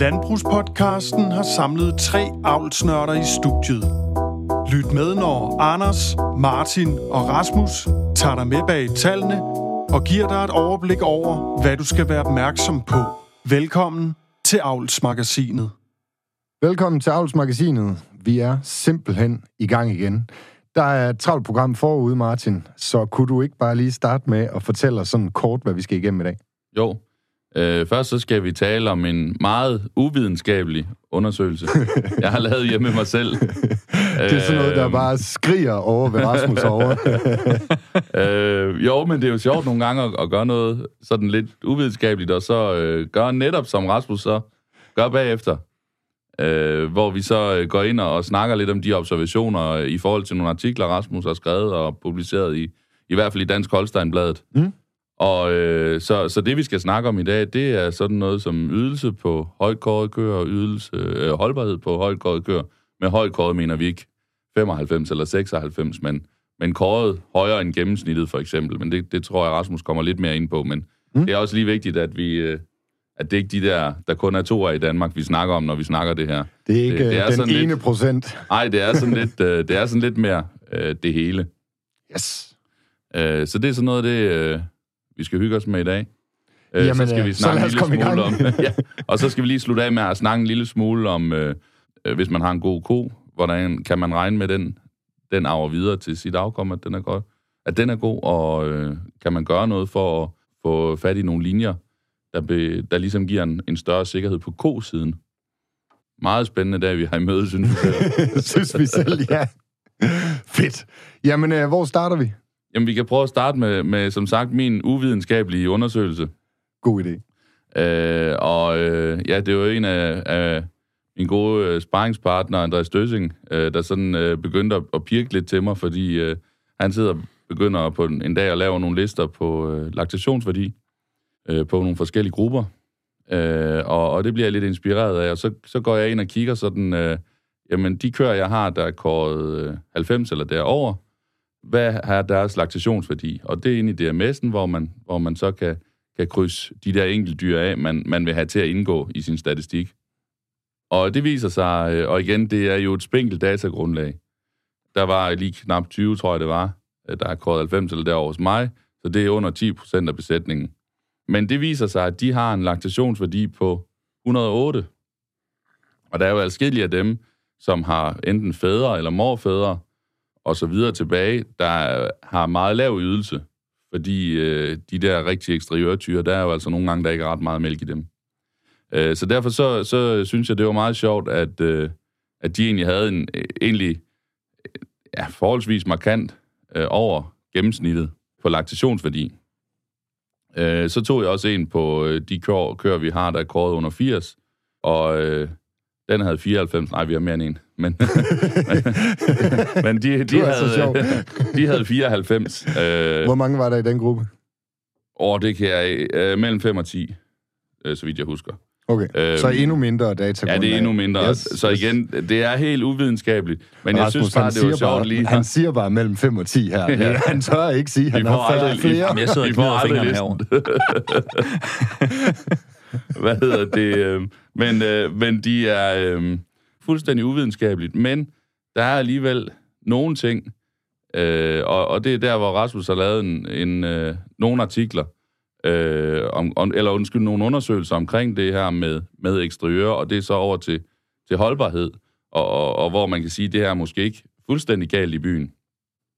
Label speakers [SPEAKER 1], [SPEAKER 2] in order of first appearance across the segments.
[SPEAKER 1] Landbrugspodcasten har samlet tre avlsnørder i studiet. Lyt med, når Anders, Martin og Rasmus tager dig med bag tallene og giver dig et overblik over, hvad du skal være opmærksom på. Velkommen til Avlsmagasinet.
[SPEAKER 2] Velkommen til Avlsmagasinet. Vi er simpelthen i gang igen. Der er et travlt program forude, Martin, så kunne du ikke bare lige starte med at fortælle os sådan kort, hvad vi skal igennem i dag?
[SPEAKER 3] Jo. Øh, først så skal vi tale om en meget uvidenskabelig undersøgelse, jeg har lavet hjemme med mig selv.
[SPEAKER 2] det er sådan noget, der bare skriger over ved Rasmus over.
[SPEAKER 3] øh, jo, men det er jo sjovt nogle gange at, at gøre noget sådan lidt uvidenskabeligt, og så øh, gøre netop som Rasmus så gør bagefter. Øh, hvor vi så øh, går ind og snakker lidt om de observationer i forhold til nogle artikler, Rasmus har skrevet og publiceret i, i hvert fald i Dansk Holstein-bladet. Mm. Og øh, så, så det, vi skal snakke om i dag, det er sådan noget som ydelse på højtkåret køer og ydelse, øh, holdbarhed på højtkåret køer. Med højtkåret mener vi ikke 95 eller 96, men, men kåret højere end gennemsnittet for eksempel. Men det, det tror jeg, Rasmus kommer lidt mere ind på. Men mm. det er også lige vigtigt, at vi... Øh, at det ikke de der, der kun er to af i Danmark, vi snakker om, når vi snakker det her.
[SPEAKER 2] Det er ikke det, det er den ene lidt, procent.
[SPEAKER 3] Nej, det er sådan lidt, øh, det er sådan lidt mere øh, det hele.
[SPEAKER 2] Yes.
[SPEAKER 3] Øh, så det er sådan noget, det, øh, vi skal hygge os med i dag.
[SPEAKER 2] Øh, Jamen, så skal vi snakke en lille smule
[SPEAKER 3] om... ja, og så skal vi lige slutte af med at snakke en lille smule om, øh, øh, hvis man har en god ko, hvordan kan man regne med den, den arver videre til sit afkom, at den er godt, at den er god, og øh, kan man gøre noget for at få fat i nogle linjer, der, be, der ligesom giver en, en større sikkerhed på ko-siden. Meget spændende dag, vi har i møde, synes vi
[SPEAKER 2] synes vi selv, ja. Fedt. Jamen, øh, hvor starter vi?
[SPEAKER 3] Jamen, vi kan prøve at starte med, med som sagt, min uvidenskabelige undersøgelse.
[SPEAKER 2] God idé.
[SPEAKER 3] Øh, og øh, ja, det var en af, af min gode øh, sparringspartner, Andreas Døsing, øh, der sådan øh, begyndte at, at pirke lidt til mig, fordi øh, han sidder begynder på en, en dag at lave nogle lister på øh, laktationsværdi øh, på nogle forskellige grupper. Øh, og, og det bliver jeg lidt inspireret af, og så, så går jeg ind og kigger sådan, øh, jamen de kører, jeg har, der er kåret øh, 90 eller derover, hvad har deres laktationsværdi? Og det er inde i DMS'en, hvor man, hvor man så kan, kan krydse de der enkelte dyr af, man, man vil have til at indgå i sin statistik. Og det viser sig, øh, og igen, det er jo et spinkelt datagrundlag. Der var lige knap 20, tror jeg det var, øh, der har kåret 90 eller derovre hos mig, så det er under 10 procent af besætningen. Men det viser sig, at de har en laktationsværdi på 108. Og der er jo adskillige af dem, som har enten fædre eller morfædre, og så videre tilbage, der har meget lav ydelse, fordi øh, de der rigtig eksteriørtyre, der er jo altså nogle gange, der ikke er ret meget mælk i dem. Øh, så derfor så, så synes jeg, det var meget sjovt, at, øh, at de egentlig havde en øh, egentlig ja, forholdsvis markant øh, over gennemsnittet på laktationsværdi. Øh, så tog jeg også en på øh, de kører, kører, vi har, der er kåret under 80, og øh, den havde 94, nej, vi har mere end en. Men, men de, de, havde, de havde 94.
[SPEAKER 2] Øh, Hvor mange var der i den gruppe?
[SPEAKER 3] Åh, det kan jeg... Øh, mellem 5 og 10, øh, så vidt jeg husker.
[SPEAKER 2] Okay, øhm, så endnu mindre data.
[SPEAKER 3] Ja, det er endnu mindre. Yes, så igen, det er helt uvidenskabeligt. Men Rasmus, jeg synes bare, det var sjovt lige...
[SPEAKER 2] Han siger bare mellem 5 og 10 her. ja. Han tør ikke sige, at han har aldrig, flere.
[SPEAKER 4] I, jeg sidder og knyder fingrene herovre.
[SPEAKER 3] Hvad hedder det? Men, øh, men de er øh, fuldstændig uvidenskabeligt. Men der er alligevel nogle ting, øh, og, og det er der, hvor Rasmus har lavet en, en, øh, nogle artikler, øh, om, om, eller undskyld, nogle undersøgelser omkring det her med, med eksteriør, og det er så over til, til holdbarhed, og, og, og hvor man kan sige, at det her er måske ikke fuldstændig galt i byen.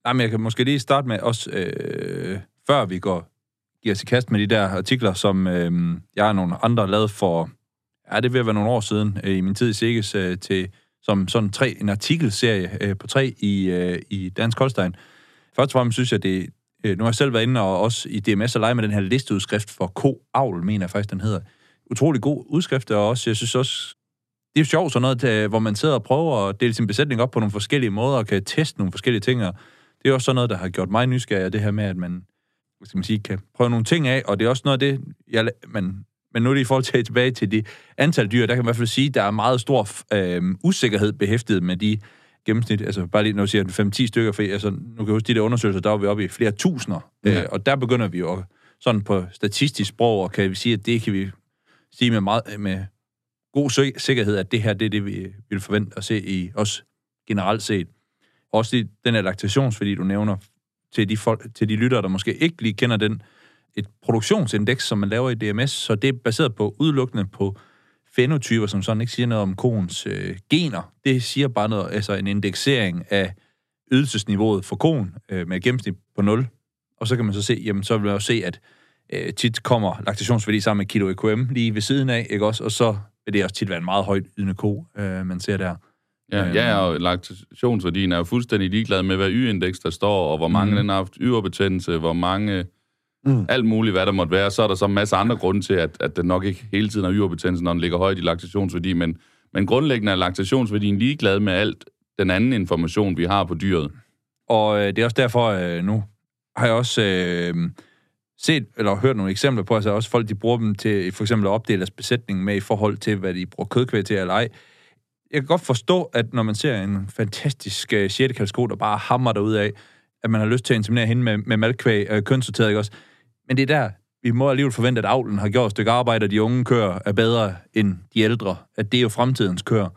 [SPEAKER 4] Jamen, jeg kan måske lige starte med også, øh, før vi går giver sig kast med de der artikler, som øh, jeg og nogle andre lavet for, er det vil være nogle år siden, øh, i min tid i Sikkes, øh, til, som sådan tre, en artikelserie øh, på tre i, øh, i Dansk Holstein. Først og fremmest synes jeg, det, øh, nu har jeg selv været inde og også i DMS og lege med den her listeudskrift for K-avl, mener jeg faktisk, den hedder. Utrolig god udskrift, og også, jeg synes også, det er sjovt sådan noget, der, hvor man sidder og prøver at dele sin besætning op på nogle forskellige måder, og kan teste nogle forskellige ting, og det er også sådan noget, der har gjort mig nysgerrig, det her med, at man, skal man sige, kan prøve nogle ting af, og det er også noget af det, jeg, man, men nu er det i forhold til tilbage til de antal dyr, der kan man i hvert fald sige, at der er meget stor øh, usikkerhed behæftet med de gennemsnit, altså bare lige når du siger 5-10 stykker, for altså, nu kan jeg huske, de der undersøgelser, der var vi oppe i flere tusinder, ja. øh, og der begynder vi jo sådan på statistisk sprog, og kan vi sige, at det kan vi sige med, meget, med god sikkerhed, at det her det er det, vi vil forvente at se i os generelt set. Også den her laktationsværdi, du nævner, til de, folk, til de lyttere, der måske ikke lige kender den, et produktionsindeks, som man laver i DMS, så det er baseret på udelukkende på fenotyper, som sådan ikke siger noget om koens øh, gener. Det siger bare noget, altså en indeksering af ydelsesniveauet for koen øh, med gennemsnit på 0. Og så kan man så se, jamen så vil man jo se, at øh, tit kommer laktationsværdi sammen med kilo EQM lige ved siden af, ikke også? Og så vil det også tit være en meget højt ydende ko, øh, man ser der.
[SPEAKER 3] Ja,
[SPEAKER 4] Øhm.
[SPEAKER 3] ja, og laktationsværdien er jo fuldstændig ligeglad med, hvad y-indeks der står, og hvor mange mm. den har haft yverbetændelse, hvor mange...
[SPEAKER 2] Mm.
[SPEAKER 3] Alt muligt, hvad der måtte være. Så er der så en masse andre grunde til, at, at den nok ikke hele tiden har yverbetændelse, når den ligger højt i laktationsværdi. Men, men grundlæggende er laktationsværdien ligeglad med alt den anden information, vi har på dyret.
[SPEAKER 4] Og øh, det er også derfor, øh, nu har jeg også øh, set eller hørt nogle eksempler på, altså også folk, de bruger dem til for eksempel at opdele deres besætning med i forhold til, hvad de bruger kødkvæg til eller ej. Jeg kan godt forstå, at når man ser en fantastisk øh, 6. kalsko, der bare hammer derud af, at man har lyst til at inseminere hende med, med malkvæg, øh, kønssorteret, ikke også? Men det er der, vi må alligevel forvente, at avlen har gjort et stykke arbejde, og de unge køer er bedre end de ældre. At det er jo fremtidens køer.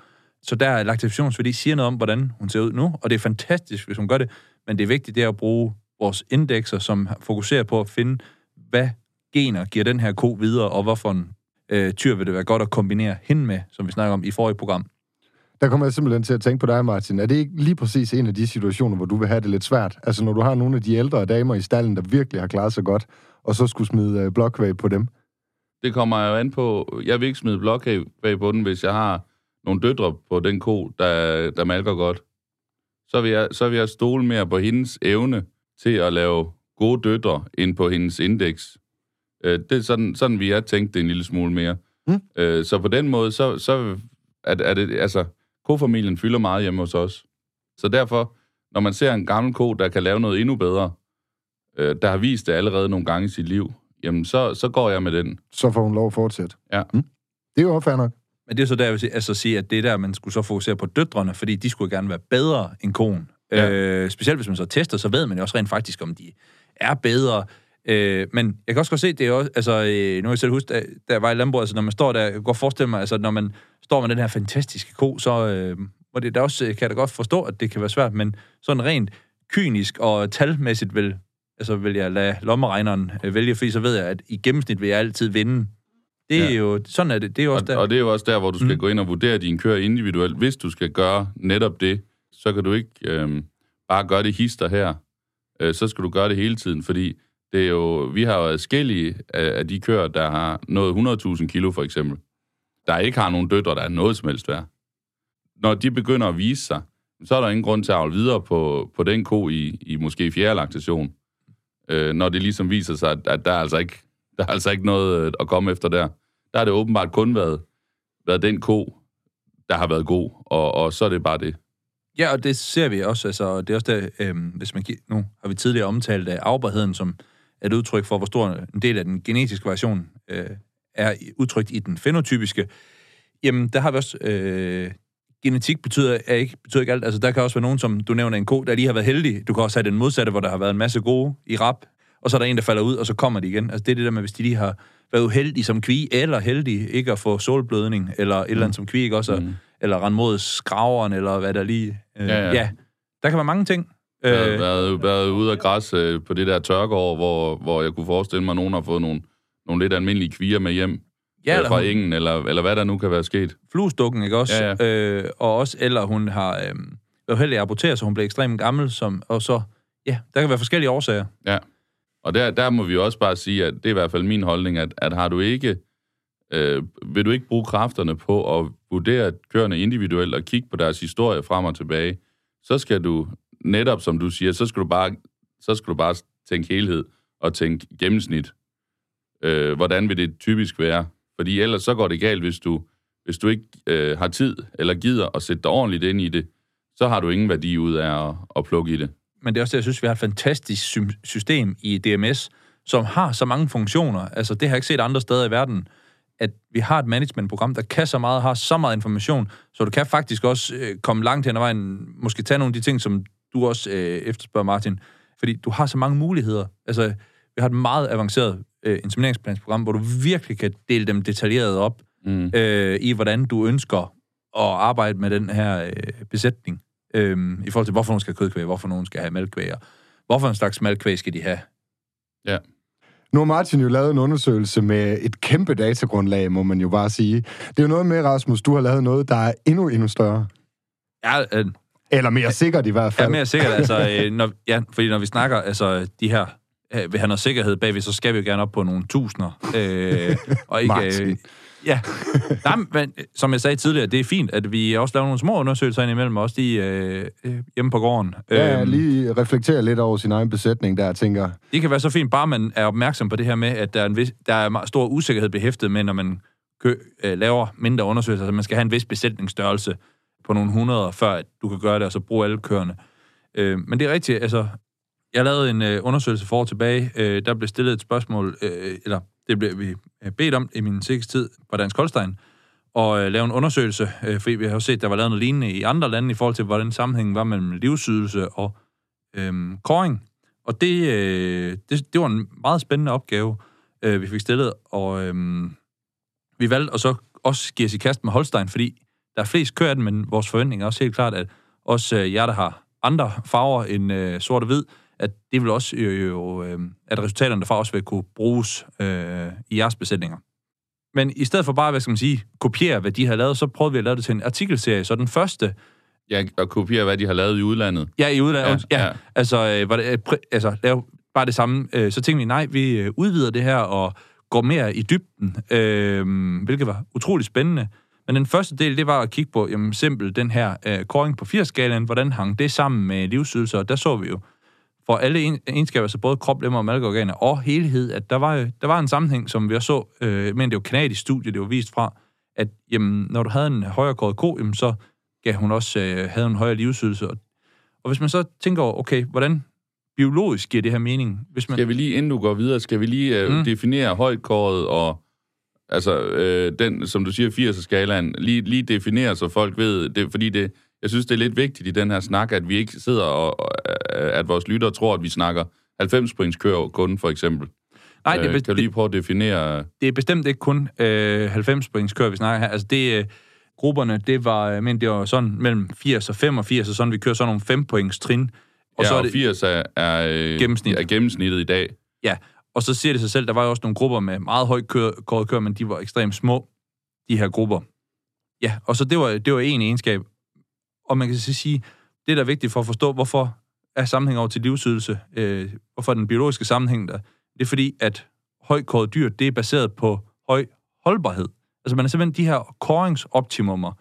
[SPEAKER 4] Så der er laktationsværdi siger noget om, hvordan hun ser ud nu, og det er fantastisk, hvis hun gør det. Men det er vigtigt, det er at bruge vores indekser, som fokuserer på at finde, hvad gener giver den her ko videre, og hvorfor en øh, tyr vil det være godt at kombinere hende med, som vi snakker om i forrige program.
[SPEAKER 2] Der kommer jeg simpelthen til at tænke på dig, Martin. Er det ikke lige præcis en af de situationer, hvor du vil have det lidt svært? Altså når du har nogle af de ældre damer i stallen, der virkelig har klaret sig godt, og så skulle smide øh, blokvæg på dem?
[SPEAKER 3] Det kommer jo an på... Jeg vil ikke smide blokhav bag på den, hvis jeg har nogle døtre på den ko, der, der malker godt. Så vil, jeg, så vil jeg stole mere på hendes evne til at lave gode døtre, end på hendes indeks. Øh, Det er sådan, sådan vi har tænkt det en lille smule mere.
[SPEAKER 2] Mm.
[SPEAKER 3] Øh, Så på den måde, så, så er, er det... Altså, kofamilien fylder meget hjemme hos os. Så derfor, når man ser en gammel ko, der kan lave noget endnu bedre, øh, der har vist det allerede nogle gange i sit liv, jamen så, så går jeg med den.
[SPEAKER 2] Så får hun lov at fortsætte.
[SPEAKER 3] Ja.
[SPEAKER 2] Mm. Det er jo fair nok.
[SPEAKER 4] Men det er så der, jeg vil sige, altså sige, at det er der, man skulle så fokusere på døtrene, fordi de skulle gerne være bedre end konen.
[SPEAKER 3] Ja.
[SPEAKER 4] Øh, specielt hvis man så tester, så ved man jo også rent faktisk, om de er bedre. Øh, men jeg kan også godt se, det er også, altså, øh, nu har jeg selv huske, da, da jeg var i landbrug, altså når man står der, jeg kan godt forestille mig, altså når man står med den her fantastiske ko, så øh, og det der også, øh, kan jeg da godt forstå, at det kan være svært, men sådan rent kynisk og talmæssigt vil, altså vil jeg lade lommeregneren øh, vælge, fordi så ved jeg, at i gennemsnit vil jeg altid vinde. Det er
[SPEAKER 3] Ja.
[SPEAKER 4] jo, sådan er det, det er jo også
[SPEAKER 3] Og,
[SPEAKER 4] der.
[SPEAKER 3] og det er jo også der, hvor du skal
[SPEAKER 4] Mm.
[SPEAKER 3] gå ind og vurdere dine køer individuelt. Hvis du skal gøre netop det, så kan du ikke øh, bare gøre det hister her. Øh, så skal du gøre det hele tiden, fordi det er jo, vi har jo adskillige af, af de køer, der har nået 100.000 kilo for eksempel, der ikke har nogen døtre, der er noget som helst værd. Når de begynder at vise sig, så er der ingen grund til at avle videre på, på den ko i, i måske fjerde laktation. Øh, når det ligesom viser sig, at, at der, er altså ikke, der er altså ikke noget øh, at komme efter der. Der har det åbenbart kun været, været den ko, der har været god, og, og så er det bare det.
[SPEAKER 4] Ja, og det ser vi også. Altså, det er også der, øhm, hvis man, nu har vi tidligere omtalt af afbarheden som et udtryk for, hvor stor en del af den genetiske variation øh, er udtrykt i den fenotypiske. Jamen, der har vi også... Øh, genetik betyder, er ikke, betyder ikke alt. Altså, der kan også være nogen, som du nævner, en ko, der lige har været heldig. Du kan også have den modsatte, hvor der har været en masse gode i rap, og så er der en, der falder ud, og så kommer de igen. Altså, det er det der med, hvis de lige har været uheldige som kvige, eller heldige ikke at få solblødning, eller et eller andet som kvige, ikke også? Mm. Eller rende mod skraveren, eller hvad der lige... Øh,
[SPEAKER 3] Ja, ja.
[SPEAKER 4] ja, der kan være mange ting.
[SPEAKER 3] Jeg har
[SPEAKER 4] Øh,
[SPEAKER 3] været, været ude af græs øh, på det der tørkeår, hvor, hvor jeg kunne forestille mig, at nogen har fået nogle, nogle lidt almindelige kvier med hjem
[SPEAKER 4] ja,
[SPEAKER 3] ja,
[SPEAKER 4] eller
[SPEAKER 3] fra
[SPEAKER 4] hun,
[SPEAKER 3] engen, eller, eller hvad der nu kan være sket.
[SPEAKER 4] fluesdukken, ikke også?
[SPEAKER 3] Ja,
[SPEAKER 4] Øh, og også, eller hun har øh, været heldig at abortere, så hun blev ekstremt gammel, som, og så, ja, der kan være forskellige årsager.
[SPEAKER 3] Og der, der må vi også bare sige, at det er i hvert fald min holdning, at, at har du ikke, øh, vil du ikke bruge kræfterne på at vurdere køerne individuelt og kigge på deres historie frem og tilbage, så skal du netop, som du siger, så skal du bare, så skal du bare tænke helhed og tænke gennemsnit. Øh, hvordan vil det typisk være? Fordi ellers så går det galt, hvis du, hvis du ikke øh, har tid eller gider at sætte dig ordentligt ind i det, så har du ingen værdi ud af at, at plukke i det.
[SPEAKER 4] men det er også det, jeg synes, vi har et fantastisk sy- system i DMS, som har så mange funktioner. Altså, det har jeg ikke set andre steder i verden, at vi har et managementprogram, der kan så meget, har så meget information, så du kan faktisk også øh, komme langt hen ad vejen, måske tage nogle af de ting, som du også øh, efterspørger, Martin, fordi du har så mange muligheder. Altså, vi har et meget avanceret øh, insemineringsplansprogram, hvor du virkelig kan dele dem detaljeret op,
[SPEAKER 3] Mm.
[SPEAKER 4] øh, i, hvordan du ønsker at arbejde med den her øh, besætning. Øh, I forhold til, hvorfor nogen skal have kødkvæg, hvorfor nogen skal have malkvæg, hvorfor en slags malkvæg skal de have.
[SPEAKER 2] Nu har Martin jo lavet en undersøgelse med et kæmpe datagrundlag, må man jo bare sige. Det er jo noget med, Rasmus, du har lavet noget, der er endnu, endnu større.
[SPEAKER 4] Ja, øh,
[SPEAKER 2] Eller mere sikkert i hvert
[SPEAKER 4] Ja,
[SPEAKER 2] fald.
[SPEAKER 4] mere sikkert. Altså, øh, når, ja, fordi når vi snakker, altså, de her øh, vil have noget sikkerhed bagved, så skal vi jo gerne op på nogle tusinder. Øh, og ikke, øh, ja. Nej, men som jeg sagde tidligere, det er fint, at vi også laver nogle små undersøgelser indimellem, også de øh, øh, hjemme på gården.
[SPEAKER 2] Ja,
[SPEAKER 4] Øhm,
[SPEAKER 2] lige reflektere lidt over sin egen besætning der, tænker,
[SPEAKER 4] Det kan være så fint, bare man er opmærksom på det her med, at der er, en vis, der er stor usikkerhed behæftet med, når man kø, øh, laver mindre undersøgelser. Så man skal have en vis besætningsstørrelse på nogle hundrede, før at du kan gøre det, og så bruge alle køerne. Øh, men det er rigtigt, altså... Jeg lavede en øh, undersøgelse for år tilbage. Øh, der blev stillet et spørgsmål, øh, eller det blev vi øh, bedt om i min sikkerheds tid på Dansk Holstein, og øh, lave en undersøgelse, øh, fordi vi har jo set, der var lavet noget lignende i andre lande i forhold til, hvordan sammenhængen var mellem livsydelse og øh, koring. Og det, øh, det, det var en meget spændende opgave, øh, vi fik stillet, og øh, vi valgte at så også give os i kast med Holstein, fordi der er flest kørt, den, men vores forventning er også helt klart, at også øh, jer, der har andre farver end øh, sort og hvid, at det vil også jo, jo øh, at resultaterne derfra også vil kunne bruges øh, i jeres besætninger. Men i stedet for bare, hvad skal man sige, kopiere, hvad de har lavet, så prøvede vi at lave det til en artikelserie. Så den første,
[SPEAKER 3] Ja, og kopiere, hvad de har lavet i udlandet.
[SPEAKER 4] ja, i udlandet, ja,
[SPEAKER 3] Ja,
[SPEAKER 4] ja, altså, øh, var det, øh, altså lave bare det samme. Øh, så tænkte vi, nej, vi øh, udvider det her og går mere i dybden, øh, hvilket var utrolig spændende. Men den første del, det var at kigge på, jamen simpelt den her øh, koring på 80-skalaen, hvordan hang det sammen med livsydelser, og der så vi jo for alle en- egenskaber, så både krop, lemmer og malkeorganer og helhed, at der var, øh, der var en sammenhæng, som vi også så, øh, men det var kanadisk studie, det var vist fra, at jamen, når du havde en højere kåret ko, jamen, så gav hun også øh, havde en højere livsydelse. Og, og hvis man så tænker over, okay, hvordan biologisk giver det her mening? Hvis man,
[SPEAKER 3] Skal vi lige, inden du går videre, skal vi lige uh,
[SPEAKER 4] Mm.
[SPEAKER 3] definere højtkåret og altså øh, den, som du siger, 80'er-skalaen, lige, lige definere, så folk ved det, fordi det, jeg synes, det er lidt vigtigt i den her snak, at vi ikke sidder og, og at vores lyttere tror, at vi snakker 90 points kører kun, for eksempel.
[SPEAKER 4] nej, det, er
[SPEAKER 3] øh,
[SPEAKER 4] be-
[SPEAKER 3] kan du lige prøve at definere...
[SPEAKER 4] det er bestemt ikke kun øh, 90 points kører, vi snakker her. Altså det, øh, grupperne, det var, øh, men det var sådan mellem 80 og 85, og sådan, vi kører sådan nogle 5 points trin. Og
[SPEAKER 3] Og
[SPEAKER 4] så
[SPEAKER 3] ja,
[SPEAKER 4] er det,
[SPEAKER 3] 80 er, er, øh,
[SPEAKER 4] Gennemsnit.
[SPEAKER 3] er gennemsnittet i dag.
[SPEAKER 4] Ja, og så siger det sig selv, der var jo også nogle grupper med meget højt kør, kør, men de var ekstremt små, de her grupper. Ja, og så det var, det var en egenskab. Og man kan så sige, det der er vigtigt for at forstå, hvorfor er sammenhæng over til livsydelse, øh, hvorfor er den biologiske sammenhæng der, det er fordi, at højkåret dyr, det er baseret på høj holdbarhed. Altså man har simpelthen de her koringsoptimumer,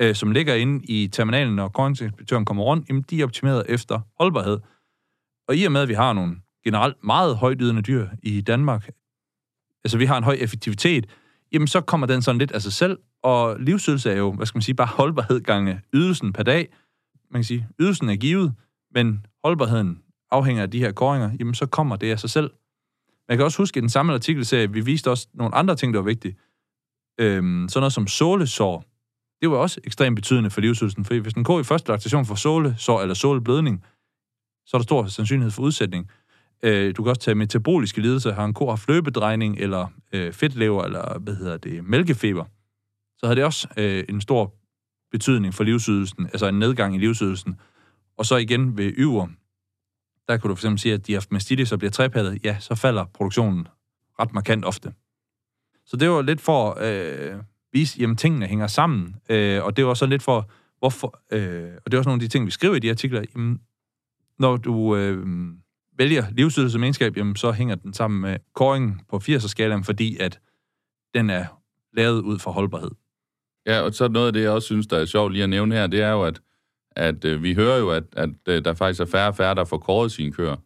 [SPEAKER 4] øh, som ligger inde i terminalen, når koringsinspektøren kommer rundt, jamen de er optimeret efter holdbarhed. Og i og med, at vi har nogle generelt meget højtydende dyr i Danmark, altså vi har en høj effektivitet, jamen så kommer den sådan lidt af sig selv, og livsydelse er jo, hvad skal man sige, bare holdbarhed gange ydelsen per dag. Man kan sige, ydelsen er givet, men holdbarheden afhænger af de her koringer, jamen så kommer det af sig selv. Man kan også huske, i den samme artikelserie, vi viste også nogle andre ting, der var vigtige. Øhm, sådan noget som sålesår, det var også ekstremt betydende for livsydelsen, for hvis en ko i første laktation får sålesår eller såleblødning, så er der stor sandsynlighed for udsætning. Øh, du kan også tage metaboliske lidelser. Har en ko haft løbedrejning, eller øh, fedtlever, eller hvad hedder det, mælkefeber, så har det også øh, en stor betydning for livsydelsen, altså en nedgang i livsydelsen. Og så igen ved yver, der kan du for eksempel sige, at de har haft mastitis og bliver trepattet, ja, så falder produktionen ret markant ofte. Så det var lidt for at øh, vise, jamen tingene hænger sammen, øh, og det var så lidt for, hvorfor, øh, og det er også nogle af de ting, vi skriver i de artikler, jamen, når du øh, vælger livsstil som egenskab, jamen, så hænger den sammen med koringen på 80'er-skalaen, fordi at den er lavet ud fra holdbarhed.
[SPEAKER 3] Ja, og så noget af det, jeg også synes, der er sjovt lige at nævne her, det er jo, at, at øh, vi hører jo, at, at øh, der faktisk er færre og færre, der får kåret sine køer.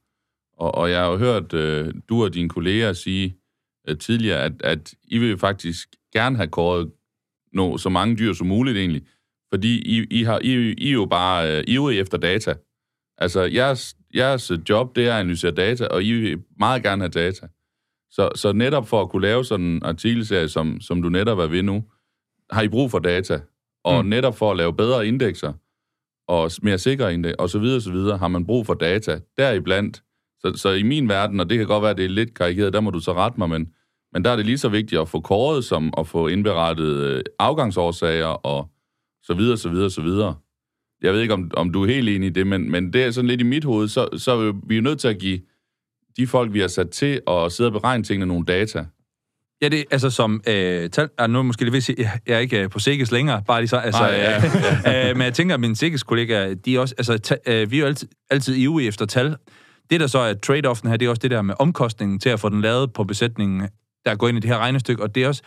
[SPEAKER 3] Og, og jeg har jo hørt øh, du og dine kolleger sige øh, tidligere, at, at I vil faktisk gerne have kåret no, så mange dyr som muligt egentlig, fordi I, I, har, I, I er jo bare øh, ivrige efter data. Altså, jeres, jeres job, det er at analysere data, og I vil meget gerne have data. Så, så netop for at kunne lave sådan en artikelserie, som, som du netop er ved nu, har I brug for data. Og
[SPEAKER 4] Mm.
[SPEAKER 3] netop for at lave bedre indekser, og mere sikre indekser, og så videre, så videre, har man brug for data. Deriblandt. Så, så i min verden, og det kan godt være, at det er lidt karikeret, der må du så rette mig, men, Men der er det lige så vigtigt at få kåret, som at få indberettet øh, afgangsårsager og så videre, så videre, så videre. Jeg ved ikke, om, om du er helt enig i det, men, men det er sådan lidt i mit hoved, så, så er vi jo nødt til at give de folk, vi har sat til at sidde og beregne tingene nogle data.
[SPEAKER 4] Ja, det altså som... Øh, tal, er nu måske lidt sige, jeg er ikke øh, på Sikkes længere, bare lige så... Altså,
[SPEAKER 3] Nej, ja,
[SPEAKER 4] ja. øh, men jeg tænker, at mine Sikkes kollegaer, de er også... Altså, ta, øh, vi er jo altid, altid ivrige efter tal. Det, der så er trade-offen her, det er også det der med omkostningen til at få den lavet på besætningen, der går ind i det her regnestykke, og det er også...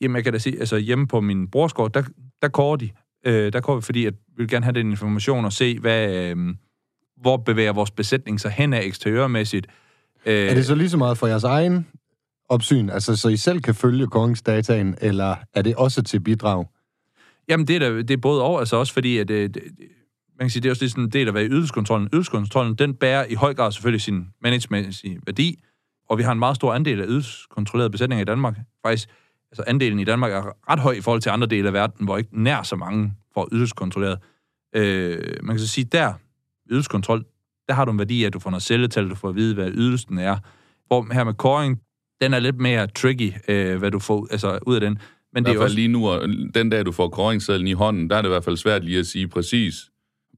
[SPEAKER 4] Jamen, jeg kan da sige, altså hjemme på min brorsgård, der, der går de. Øh, der går vi, fordi at vi vil gerne have den information og se, hvad, øh, hvor bevæger vores besætning sig hen af eksteriørmæssigt.
[SPEAKER 2] Øh, er det så lige så meget for jeres egen opsyn, altså så I selv kan følge kongens eller er det også til bidrag?
[SPEAKER 4] Jamen, det er, da, det er både og, altså også fordi, at det, man kan sige, det er også ligesom en del af at være i ydelseskontrollen. Ydelseskontrollen, den bærer i høj grad selvfølgelig sin managementmæssige værdi, og vi har en meget stor andel af ydelseskontrollerede besætninger i Danmark. Faktisk, altså andelen i Danmark er ret høj i forhold til andre dele af verden, hvor ikke nær så mange får ydelseskontrolleret. Øh, man kan så sige, der, ydelseskontrol, der har du en værdi at du får noget celletal, du får at vide, hvad ydelsen er. Hvor her med koring, den er lidt mere tricky, øh, hvad du får altså, ud af den.
[SPEAKER 3] Men det er også... lige nu, den dag, du får koringssedlen i hånden, der er det i hvert fald svært lige at sige præcis,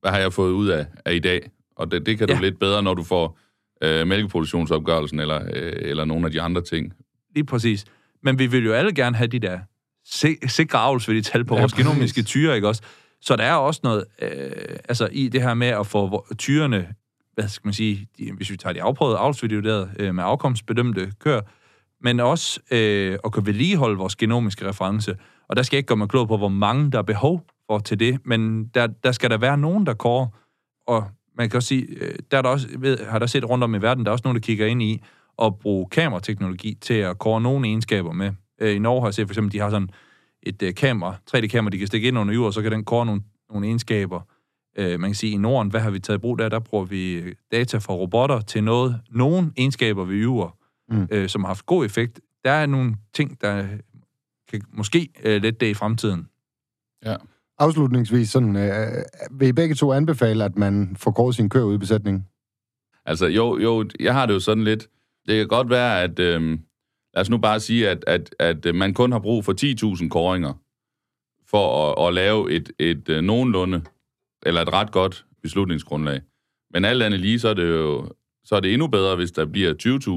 [SPEAKER 3] hvad har jeg fået ud af, af i dag. Og det, det kan du ja. lidt bedre, når du får øh, mælkeproduktionsopgørelsen eller, øh, eller nogle af de andre ting.
[SPEAKER 4] Lige præcis. Men vi vil jo alle gerne have de der sikre avlsværdige tal på ja, vores præcis. genomiske tyre, ikke også? Så der er også noget øh, altså i det her med at få tyrene, hvad skal man sige, de, hvis vi tager de afprøvede avlsværdiuderede øh, med afkomstbedømte kør, men også øh, at kunne vedligeholde vores genomiske reference. Og der skal jeg ikke gøre mig klog på, hvor mange der er behov for til det, men der, der skal der være nogen, der går, og man kan også sige, øh, der er der også, ved, har der set rundt om i verden, der er også nogen, der kigger ind i at bruge kamerateknologi til at kåre nogle egenskaber med. Øh, I Norge har jeg set for eksempel, de har sådan et uh, kamera, 3D-kamera, de kan stikke ind under jord, og så kan den kåre nogle, nogle egenskaber. Uh, man kan sige, i Norden, hvad har vi taget i brug der? Der bruger vi data fra robotter til noget, nogle egenskaber ved yver, mm. som har haft god effekt. Der er nogle ting, der kan måske lette det i fremtiden.
[SPEAKER 2] Ja. Afslutningsvis, sådan, uh, vil I begge to anbefale, at man får kåret sin kør ud i besætningen?
[SPEAKER 3] Altså, jo, jo, jeg har det jo sådan lidt. Det kan godt være, at... Øh, lad os nu bare sige, at, at, at øh, man kun har brug for 10.000 koringer for at, at lave et, et, et nogenlunde, eller et ret godt beslutningsgrundlag. Men alt andet lige, så er det jo så er det endnu bedre, hvis der bliver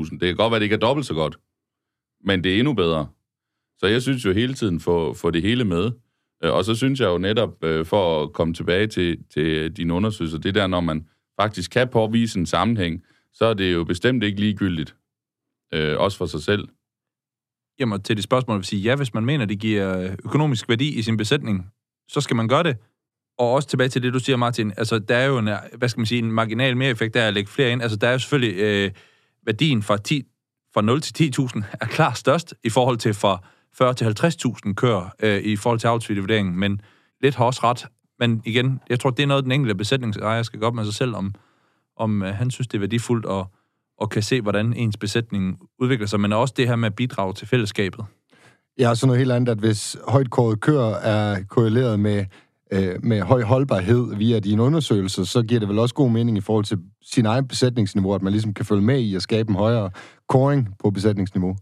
[SPEAKER 3] 20.000. Det kan godt være, det ikke er dobbelt så godt, men det er endnu bedre. Så jeg synes jo hele tiden få, få det hele med. Øh, og så synes jeg jo netop, for at komme tilbage til, til dine undersøgelser, det der, når man faktisk kan påvise en sammenhæng, så er det jo bestemt ikke ligegyldigt. Øh, også for sig selv.
[SPEAKER 4] Jamen, til det spørgsmål vil sige, ja, hvis man mener, det giver økonomisk værdi i sin besætning, så skal man gøre det. Og også tilbage til det, du siger, Martin. Altså, der er jo en, hvad skal man sige, en marginal mere effekt, der er at lægge flere ind. Altså, der er jo selvfølgelig øh, værdien fra, 10, fra 0 til 10.000 er klar størst i forhold til fra 40 til 50.000 kører øh, i forhold til avlsvurderingen, men lidt har også ret. Men igen, jeg tror, det er noget, den enkelte besætningsejer skal gå op med sig selv, om, om øh, han synes, det er værdifuldt at, og kan se, hvordan ens besætning udvikler sig, men også det her med at bidrage til fællesskabet.
[SPEAKER 2] Ja, så noget helt andet, at hvis højt køer er korreleret med, øh, med høj holdbarhed via dine undersøgelser, så giver det vel også god mening i forhold til sin egen besætningsniveau, at man ligesom kan følge med i at skabe en højere koring på besætningsniveau.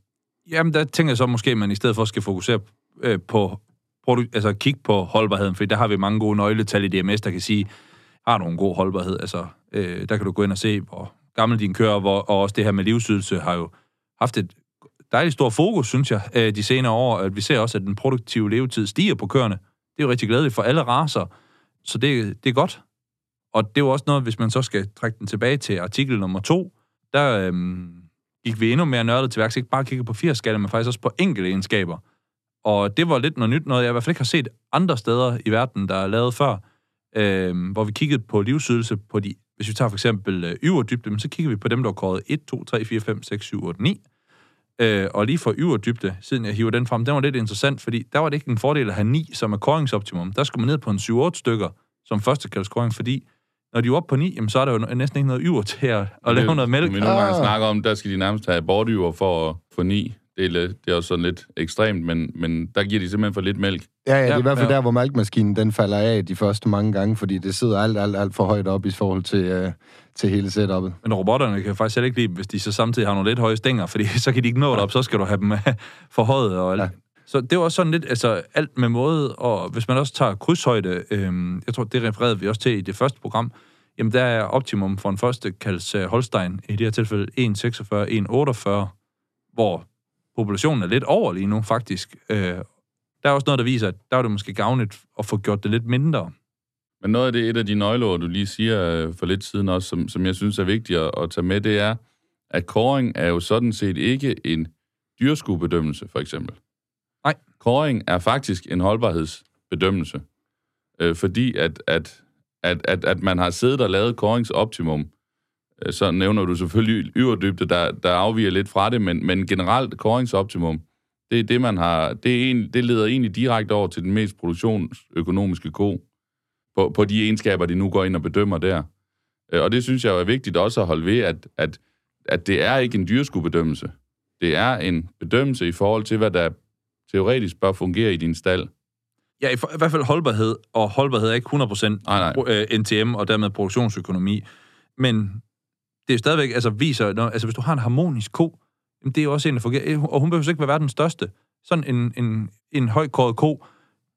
[SPEAKER 4] Jamen, der tænker jeg så måske, at man i stedet for skal fokusere øh, på produ- altså kigge på holdbarheden, for der har vi mange gode nøgletal i DMS, der kan sige, har nogen god holdbarhed? Altså, øh, der kan du gå ind og se, hvor, gammel din kører, hvor, og også det her med livsydelse har jo haft et dejligt stort fokus, synes jeg, øh, de senere år. At vi ser også, at den produktive levetid stiger på køerne. Det er jo rigtig glædeligt for alle raser, så det, det er godt. Og det er jo også noget, hvis man så skal trække den tilbage til artikel nummer to, der øh, gik vi endnu mere nørdet til værks, ikke bare kigge på 80 skaller, men faktisk også på enkelte egenskaber. Og det var lidt noget nyt, noget jeg i hvert fald ikke har set andre steder i verden, der er lavet før, øhm, hvor vi kiggede på livsydelse på de hvis vi tager for eksempel øh, yverdybde, så kigger vi på dem, der er kåret 1, 2, 3, 4, 5, 6, 7, 8, 9. Øh, og lige for yderdybde, siden jeg hiver den frem, den var lidt interessant, fordi der var det ikke en fordel at have 9, som er koringsoptimum. Der skulle man ned på en 7-8 stykker, som første kaldes koring, fordi når de er oppe på 9, jamen, så er der jo næsten ikke noget yver til at, at lave noget mælk.
[SPEAKER 3] Vi nogle gange ah. snakker om, der skal de nærmest have bordyver for at få 9. det er, lidt- det er også sådan lidt ekstremt, men, men der giver de simpelthen for lidt mælk.
[SPEAKER 2] Ja, ja, det er
[SPEAKER 4] Ja,
[SPEAKER 2] i hvert fald
[SPEAKER 4] ja.
[SPEAKER 2] der, hvor malkemaskinen den falder af de første mange gange, fordi det sidder alt, alt, alt for højt op i forhold til, øh, til hele setup'et.
[SPEAKER 4] Men robotterne kan faktisk heller ikke lide, hvis de så samtidig har nogle lidt høje stænger, fordi så kan de ikke nå det op, så skal du have dem øh, forhøjet og alt.
[SPEAKER 2] Ja.
[SPEAKER 4] Ja. Så det var også sådan lidt, altså alt med måde, og hvis man også tager krydshøjde, øhm, jeg tror, det refererede vi også til i det første program, jamen der er optimum for en første kaldes uh, Holstein, i det her tilfælde 1,46, 1,48, hvor populationen er lidt over lige nu, faktisk. Øh, der er også noget, der viser, at der er det måske gavnligt at få gjort det lidt mindre.
[SPEAKER 3] Men noget af det, et af de nøgleord, du lige siger øh, for lidt siden også, som, som jeg synes er vigtigt at, at tage med, det er, at koring er jo sådan set ikke en dyrskuebedømmelse, for eksempel.
[SPEAKER 4] Nej.
[SPEAKER 3] Koring er faktisk en holdbarhedsbedømmelse, øh, fordi at, at, at, at, at man har siddet og lavet koringsoptimum, øh, så nævner du selvfølgelig yderdybde, der, der afviger lidt fra det, men, men generelt koringsoptimum, det er det, man har, det, er en, det leder egentlig direkte over til den mest produktionsøkonomiske ko, på, på de egenskaber, de nu går ind og bedømmer der. Øh, Og det synes jeg er vigtigt også at holde ved, at, at, at det er ikke en dyreskuebedømmelse. Det er en bedømmelse i forhold til, hvad der teoretisk bør fungere i din stald.
[SPEAKER 4] Ja, i, i hvert fald holdbarhed, og holdbarhed er ikke 100%
[SPEAKER 3] Nej, nej.
[SPEAKER 4] øh, NTM og dermed produktionsøkonomi. Men det er stadigvæk, altså viser, når, altså hvis du har en harmonisk ko, jamen, det er jo også en, der fungerer, og hun behøver ikke være verdens største. Sådan en, en, en højkåret ko,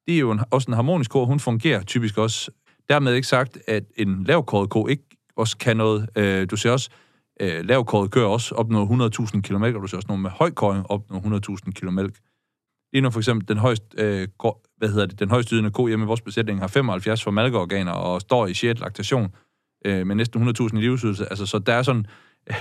[SPEAKER 4] det er jo en, også en harmonisk ko, og hun fungerer typisk også. Dermed ikke sagt, at en lavkåret ko ikke også kan noget. Øh, du ser også, øh, lavkåret kører også opnå 100.000 km, og du ser også nogle med højkåring opnå 100.000 km. Lige nu for eksempel den højst, øh, hvad hedder det, den højst ydende ko hjemme i vores besætning har 75 formalkeorganer og står i 6. laktation øh, med næsten 100.000 i livsydelse. Altså, så der er sådan...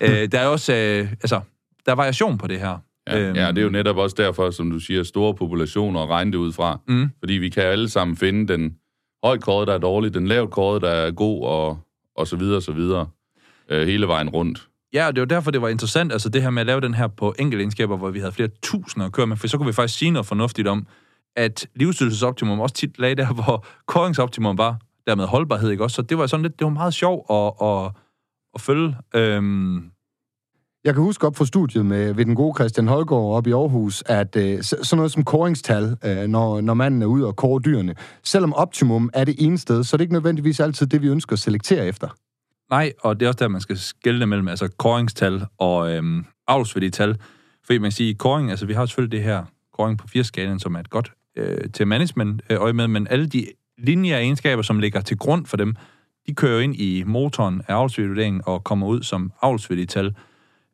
[SPEAKER 4] Øh, der er også... Øh, altså, der er variation på det her.
[SPEAKER 3] Ja,
[SPEAKER 4] Øhm.
[SPEAKER 3] ja, det er jo netop også derfor, som du siger, store populationer og regne det ud fra.
[SPEAKER 4] Mm.
[SPEAKER 3] Fordi vi kan alle sammen finde den højt kåret, der er dårlig, den lavt kåret, der er god, og, og så videre, og så videre. Øh, hele vejen rundt.
[SPEAKER 4] Ja, og det var derfor, det var interessant, altså det her med at lave den her på enkelte egenskaber, hvor vi havde flere tusinder at køre med, for så kunne vi faktisk sige noget fornuftigt om, at livsstyrelsesoptimum også tit lagde der, hvor koringsoptimum var, dermed holdbarhed, ikke også? Så det var sådan lidt, det var meget sjovt at, at, at følge. Øhm,
[SPEAKER 2] Jeg kan huske op fra studiet med, ved den gode Christian Holgaard op i Aarhus, at øh, så- sådan noget som koringstal, øh, når, når manden er ude og kåre dyrene, selvom optimum er det ene sted, så er det ikke nødvendigvis altid det, vi ønsker at selektere efter.
[SPEAKER 4] Nej, og det er også der, man skal skelne mellem altså koringstal og øhm, avlsværdital. Fordi man kan sige, koring, altså vi har selvfølgelig det her koring på 4-skalaen, som er et godt øh, til management øh, øje med, men alle de linjer egenskaber, som ligger til grund for dem, de kører jo ind i motoren af avlsværdivurderingen og kommer ud som avlsværdital.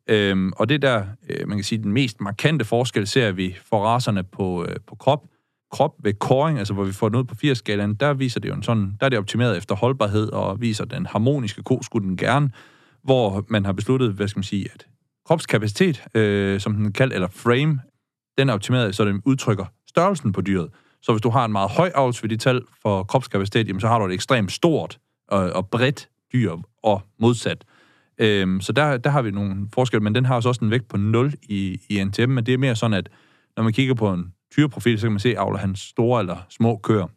[SPEAKER 4] Øhm, og det der, øh, man kan sige, den mest markante forskel ser vi for raserne på, øh, på krop. Krop ved koring, altså hvor vi får den ud på 80-skalaen, der viser det jo en sådan, der er det optimeret efter holdbarhed og viser den harmoniske ko, skulle den gerne, hvor man har besluttet, hvad skal man sige, at kropskapacitet, øh, som den kaldt, eller frame, den er optimeret, så den udtrykker størrelsen på dyret. Så hvis du har en meget høj avlsværdital for kropskapacitet, jamen så har du et ekstremt stort og, og bredt dyr, og modsat. Øhm, så der, der har vi nogle forskelle, men den har også en vægt på 0 i, i NTM, men det er mere sådan, at når man kigger på en tyreprofil, så kan man se, avler han store eller små køer.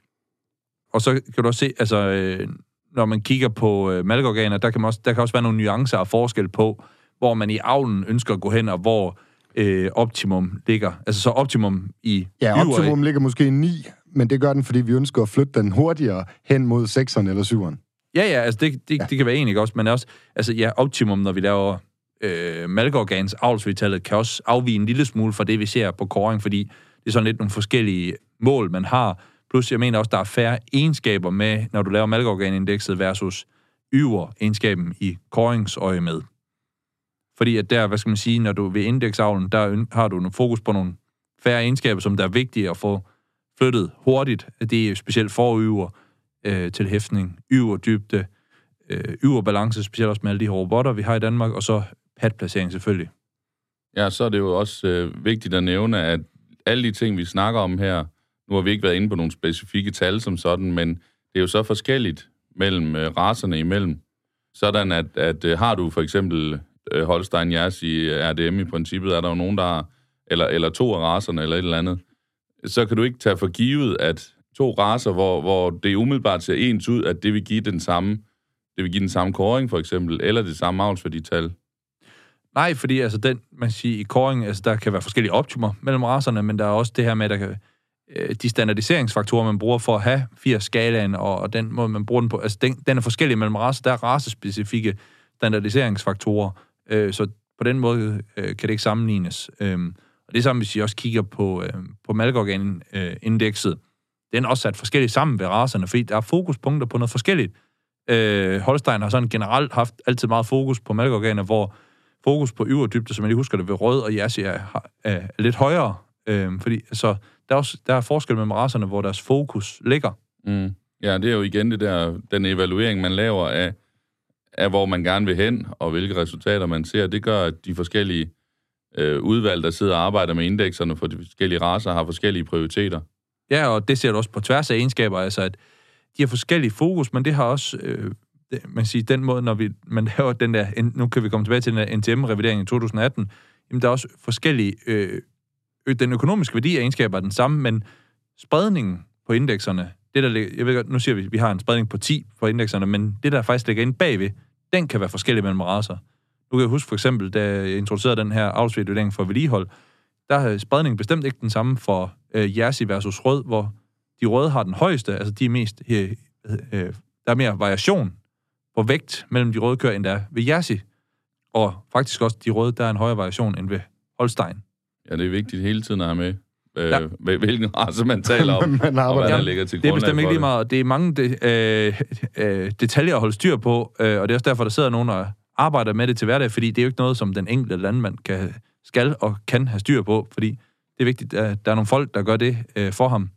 [SPEAKER 4] Og så kan du også se, altså, øh, når man kigger på øh, malkeorganer, der kan, man også, der kan også være nogle nuancer og forskel på, hvor man i avlen ønsker at gå hen, og hvor øh, optimum ligger. Altså så optimum i
[SPEAKER 2] Ja, optimum ligger måske i 9, men det gør den, fordi vi ønsker at flytte den hurtigere hen mod 6'eren eller 7'eren.
[SPEAKER 4] Ja, ja, altså det, det,
[SPEAKER 2] Ja.
[SPEAKER 4] det kan være en, ikke også? Men også, altså ja, optimum, når vi laver øh, malkeorgans avlsvitallet, kan også afvige en lille smule fra det, vi ser på koring, fordi det er sådan lidt nogle forskellige mål, man har. Plus, jeg mener også, der er færre egenskaber med, når du laver malkeorganindekset versus yver egenskaben i koringsøje med. Fordi at der, hvad skal man sige, når du ved indeksavlen, der har du en fokus på nogle færre egenskaber, som der er vigtige at få flyttet hurtigt. Det er specielt forøver øh, til hæftning, øver dybde, øh, øver balance, specielt også med alle de her robotter, vi har i Danmark, og så padplacering selvfølgelig.
[SPEAKER 3] Ja, så er det jo også øh, vigtigt at nævne, at alle de ting, vi snakker om her, nu har vi ikke været inde på nogle specifikke tal som sådan, men det er jo så forskelligt mellem øh, racerne imellem. Sådan at, at øh, har du for eksempel Øh, Holstein Jers i øh, RDM i princippet, er der jo nogen, der har, eller, eller to af racerne eller et eller andet, så kan du ikke tage for givet, at to racer, hvor, hvor det umiddelbart ser ens ud, at det vil give den samme, det vil give den samme koring for eksempel, eller det samme avlsværdital.
[SPEAKER 4] Nej, fordi altså den, man siger, i koring, altså der kan være forskellige optimer mellem racerne, men der er også det her med, at der kan, øh, de standardiseringsfaktorer, man bruger for at have 80 skalaen, og, og den måde, man bruger den på, altså den, den er forskellig mellem racer. Der er racespecifikke standardiseringsfaktorer, øh, så på den måde øh, kan det ikke sammenlignes. Øh, og det er samme, hvis I også kigger på, øh, på malkorganindekset. Øh, den er også sat forskelligt sammen ved racerne, fordi der er fokuspunkter på noget forskelligt. Øh, Holstein har sådan generelt haft altid meget fokus på malkorganer, hvor fokus på dybde, som jeg lige husker det, ved rød og jassi er, er, er lidt højere. Øh, fordi så der er, også, der er forskel mellem racerne, hvor deres fokus ligger.
[SPEAKER 3] Mm. Ja, det er jo igen det der, den evaluering, man laver af, af, hvor man gerne vil hen, og hvilke resultater man ser. Det gør, at de forskellige øh, udvalg, der sidder og arbejder med indekserne for de forskellige raser, har forskellige prioriteter.
[SPEAKER 4] Ja, og det ser du også på tværs af egenskaber, altså at de har forskellige fokus, men det har også, øh, det, man siger, den måde, når vi, man laver den der, nu kan vi komme tilbage til den der NTM-revidering i 2018, jamen der er også forskellige, øh, den økonomiske værdi af egenskaber er den samme, men spredningen på indekserne, det der ligger, jeg ved godt, nu siger vi, at vi har en spredning på 10 på indekserne, men det der faktisk ligger inde bagved, den kan være forskellig mellem raser. Du kan huske for eksempel, da jeg introducerede den her afsvedvurdering for vedligehold, der er spredningen bestemt ikke den samme for øh, Jersey versus rød, hvor de røde har den højeste, altså de er mest, øh, øh, der er mere variation på vægt mellem de røde køer, end der er ved Jersey. Og faktisk også de røde, der er en højere variation end ved Holstein.
[SPEAKER 3] Ja, det er vigtigt hele tiden at have med, øh, ja. hvilken race man taler om,
[SPEAKER 2] Man
[SPEAKER 3] og hvad der ligger til
[SPEAKER 4] Det er bestemt ikke lige meget. Det er mange de, øh, øh, detaljer at holde styr på, øh, og det er også derfor, der sidder nogen og arbejder med det til hverdag, fordi det er jo ikke noget, som den enkelte landmand kan, skal og kan have styr på, fordi det er vigtigt, at der er nogle folk, der gør det øh, for ham.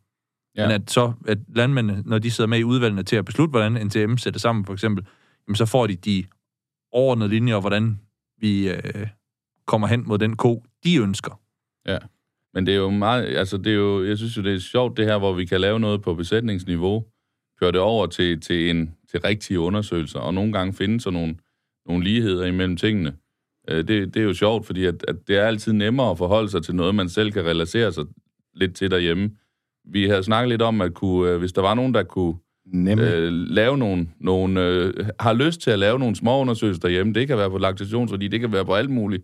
[SPEAKER 4] Ja.
[SPEAKER 3] Ja.
[SPEAKER 4] Men at så, at landmændene, når de sidder med i udvalgene til at beslutte, hvordan NTM sætter sammen, for eksempel, jamen så får de de overordnede linjer, hvordan vi øh, kommer hen mod den ko, de ønsker.
[SPEAKER 3] Men det er jo meget, altså det er jo, jeg synes jo, det er sjovt det her, hvor vi kan lave noget på besætningsniveau, køre det over til, til, en, til rigtige undersøgelser, og nogle gange finde sådan nogle, nogle ligheder imellem tingene. Øh, Det, det er jo sjovt, fordi at, at det er altid nemmere at forholde sig til noget, man selv kan relatere sig lidt til derhjemme. Vi har snakket lidt om, at kunne, øh, hvis der var nogen, der kunne
[SPEAKER 2] Nemlig.
[SPEAKER 3] øh, lave nogle, nogle øh, har lyst til at lave nogle små undersøgelser derhjemme. Det kan være på laktationsværdi, det kan være på alt muligt.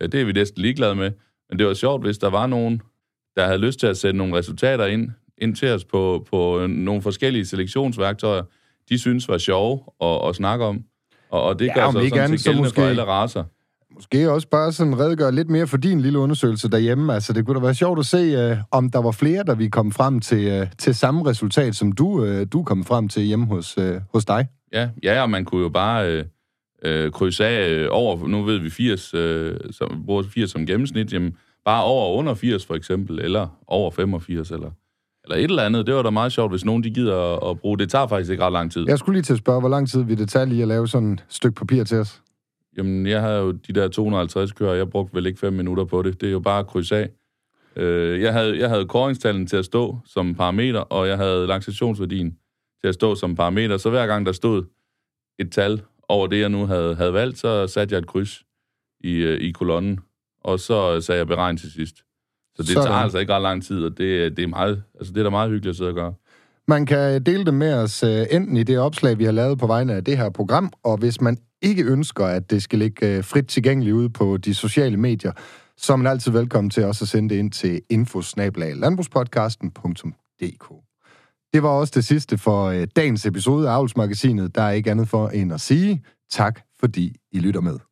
[SPEAKER 3] Øh, det er vi næsten ligeglade med. Men det var sjovt, hvis der var nogen, der havde lyst til at sætte nogle resultater ind, ind til os på, på øh, nogle forskellige selektionsværktøjer, de synes var sjove at, at snakke om. Og, og det
[SPEAKER 2] Ja,
[SPEAKER 3] gør sig
[SPEAKER 2] ikke
[SPEAKER 3] sådan
[SPEAKER 2] andet, så måske-
[SPEAKER 3] for alle racer.
[SPEAKER 2] Måske også bare sådan redegøre lidt mere for din lille undersøgelse derhjemme. Altså, det kunne da være sjovt at se, uh, om der var flere, der vi kom frem til, uh, til samme resultat, som du, uh, du kom frem til hjemme hos, uh, hos dig.
[SPEAKER 3] Ja, ja, og man kunne jo bare øh, øh, krydse af øh, over, nu ved vi 80, øh, som, bruger 80 som gennemsnit, jamen bare over og under 80 for eksempel, eller over 85, eller, eller et eller andet. Det var da meget sjovt, hvis nogen de gider at, at bruge. Det tager faktisk ikke ret lang tid.
[SPEAKER 2] Jeg skulle lige til at spørge, hvor lang tid vil det tage lige at lave sådan et stykke papir til os?
[SPEAKER 3] Jamen, jeg havde jo de der 250 kører, jeg brugte vel ikke fem minutter på det. Det er jo bare at krydse af. Øh, jeg havde, jeg havde koringstallen til at stå som parameter, og jeg havde laktationsværdien til at stå som parameter. Så hver gang der stod et tal over det, jeg nu havde, havde valgt, så satte jeg et kryds i, øh, i kolonnen, og så sagde jeg beregn til sidst. Så det
[SPEAKER 2] Sådan.
[SPEAKER 3] tager altså ikke ret lang tid, og det, det, er meget, altså det er da meget hyggeligt at sidde og gøre.
[SPEAKER 2] Man kan dele det med os enten i det opslag, vi har lavet på vegne af det her program, og hvis man ikke ønsker, at det skal ligge frit tilgængeligt ude på de sociale medier, så er man altid velkommen til også at sende det ind til infosnabelaglandbrugspodcasten.dk. Det var også det sidste for øh, dagens episode af Avlsmagasinet. Der er ikke andet for end at sige tak, fordi I lytter med.